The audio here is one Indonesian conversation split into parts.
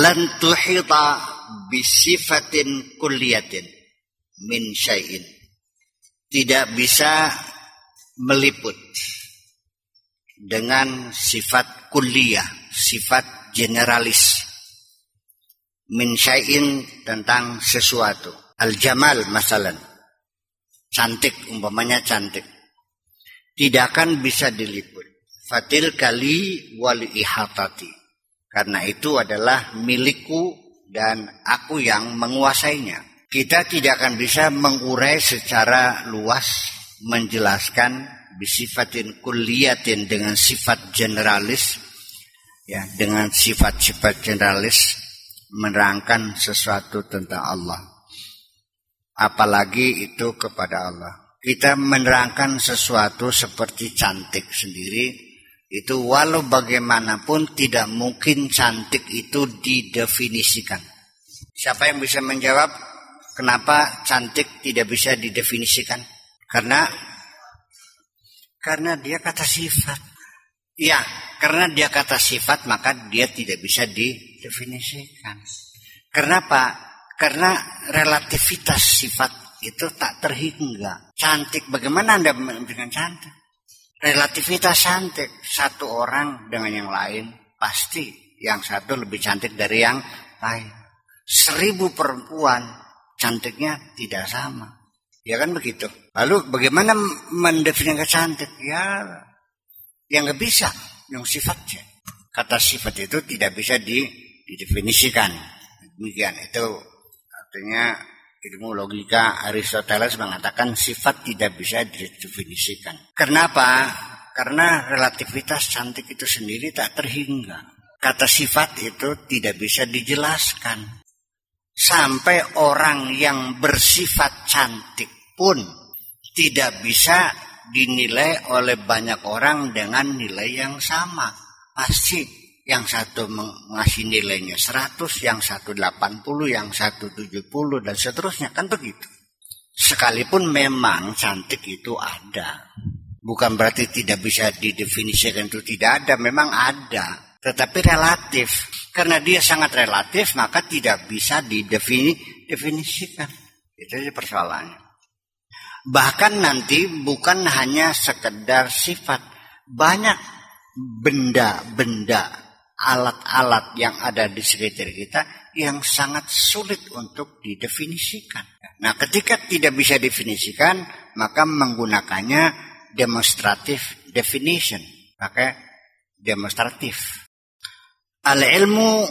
lan tuhita bisifatin kulliyatin min syai'in tidak bisa meliput dengan sifat kulliyah, sifat generalis min syai'in tentang sesuatu. Al-jamal masalan. Cantik umpamanya cantik. Tidak akan bisa diliput. Fatil kali wali ihatati. Karena itu adalah milikku dan aku yang menguasainya. Kita tidak akan bisa mengurai secara luas menjelaskan bisifatin kulliyatin dengan sifat generalis ya dengan sifat-sifat generalis menerangkan sesuatu tentang Allah. Apalagi itu kepada Allah. Kita menerangkan sesuatu seperti cantik sendiri, itu walau bagaimanapun tidak mungkin cantik itu didefinisikan. Siapa yang bisa menjawab kenapa cantik tidak bisa didefinisikan? Karena karena dia kata sifat. Ya, karena dia kata sifat maka dia tidak bisa di definisikan. Kenapa? Karena relativitas sifat itu tak terhingga. Cantik, bagaimana Anda dengan cantik? Relativitas cantik, satu orang dengan yang lain, pasti yang satu lebih cantik dari yang lain. Seribu perempuan, cantiknya tidak sama. Ya kan begitu. Lalu bagaimana mendefinisikan cantik? Ya, yang nggak bisa, yang sifatnya. Kata sifat itu tidak bisa di didefinisikan. Demikian itu artinya ilmu logika Aristoteles mengatakan sifat tidak bisa didefinisikan. Kenapa? Karena relativitas cantik itu sendiri tak terhingga. Kata sifat itu tidak bisa dijelaskan. Sampai orang yang bersifat cantik pun tidak bisa dinilai oleh banyak orang dengan nilai yang sama. Pasti yang satu mengasih nilainya 100, yang satu 80, yang satu 70 dan seterusnya kan begitu. Sekalipun memang cantik itu ada. Bukan berarti tidak bisa didefinisikan itu tidak ada, memang ada. Tetapi relatif. Karena dia sangat relatif, maka tidak bisa didefinisikan. Itu aja persoalannya. Bahkan nanti bukan hanya sekedar sifat. Banyak benda-benda alat-alat yang ada di sekitar kita yang sangat sulit untuk didefinisikan. Nah, ketika tidak bisa definisikan, maka menggunakannya demonstratif definition, pakai demonstratif. Al-ilmu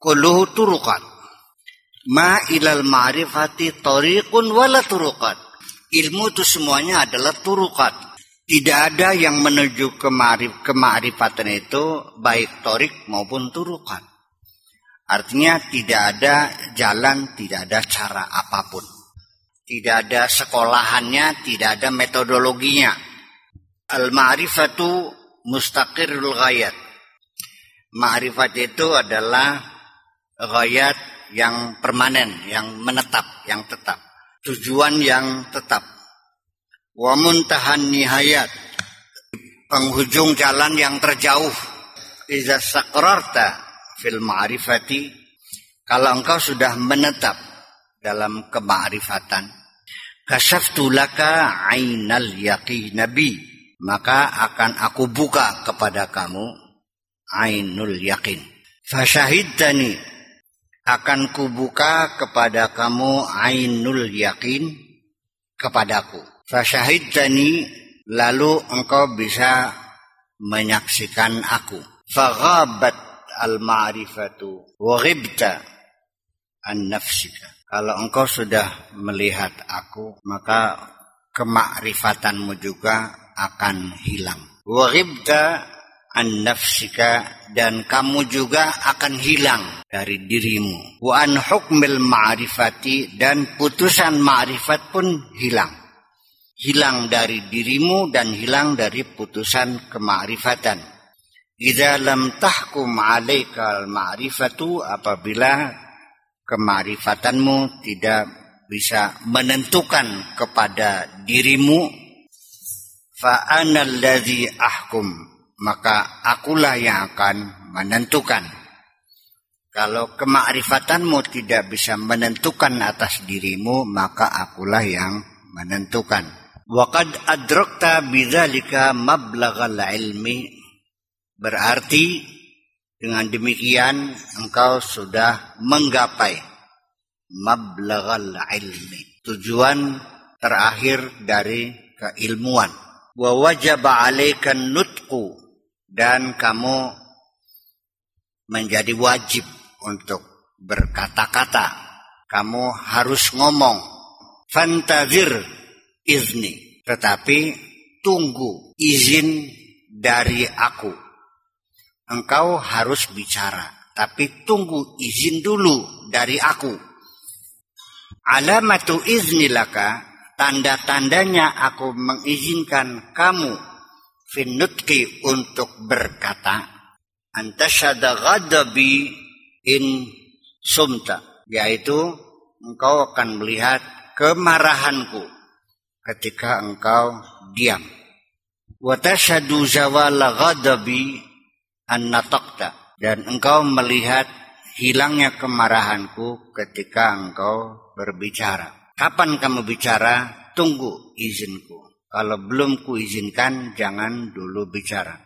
kulluhu turuqat. Ma ilal ma'rifati tariqun wala turuqat. Ilmu itu semuanya adalah turuqat tidak ada yang menuju ke kemarifatan itu baik torik maupun turukan. Artinya tidak ada jalan, tidak ada cara apa pun. Tidak ada sekolahannya, tidak ada metodologinya. Al-ma'rifatu mustaqirul ghayat. Ma'rifat itu adalah ghayat yang permanen, yang menetap, yang tetap. Tujuan yang tetap wa muntahan nihayat. Penghujung jalan yang terjauh. Iza sakrarta fil ma'rifati. Kalau engkau sudah menetap dalam kema'rifatan kasaftu laka ainal nabi. Maka akan aku buka kepada kamu ainul yakin fasyahidtani akan kubuka kepada kamu ainul yakin kepadaku Fasyahidtani lalu engkau bisa menyaksikan aku. Faghabat al-ma'rifatu wa an nafsika. Kalau engkau sudah melihat aku, maka kemakrifatanmu juga akan hilang. Wa an nafsika dan kamu juga akan hilang dari dirimu. Wa an hukmil ma'rifati dan putusan ma'rifat pun hilang hilang dari dirimu dan hilang dari putusan kemakrifatan. Idza lam tahkum 'alaika al-ma'rifatu apabila kemarifatanmu tidak bisa menentukan kepada dirimu fa analladzi ahkum maka akulah yang akan menentukan Kalau kemakrifatanmu tidak bisa menentukan atas dirimu, maka akulah yang menentukan. Waqad adrakta bidzalika mablaghal ilmi berarti dengan demikian engkau sudah menggapai mablaghal ilmi tujuan terakhir dari keilmuan wa wajaba 'alaika nutqu dan kamu menjadi wajib untuk berkata-kata. Kamu harus ngomong. Fantazir izni. Tetapi tunggu izin dari aku. Engkau harus bicara. Tapi tunggu izin dulu dari aku. Alamatu iznilaka. Tanda-tandanya aku mengizinkan kamu finutki untuk berkata antasyada ghadabi in sumta yaitu engkau akan melihat kemarahanku ketika engkau diam. Wa tashhadu zawala ghadabi an dan engkau melihat hilangnya kemarahanku ketika engkau berbicara. Kapan kamu bicara? Tunggu izinku. Kalau belum kuizinkan jangan dulu bicara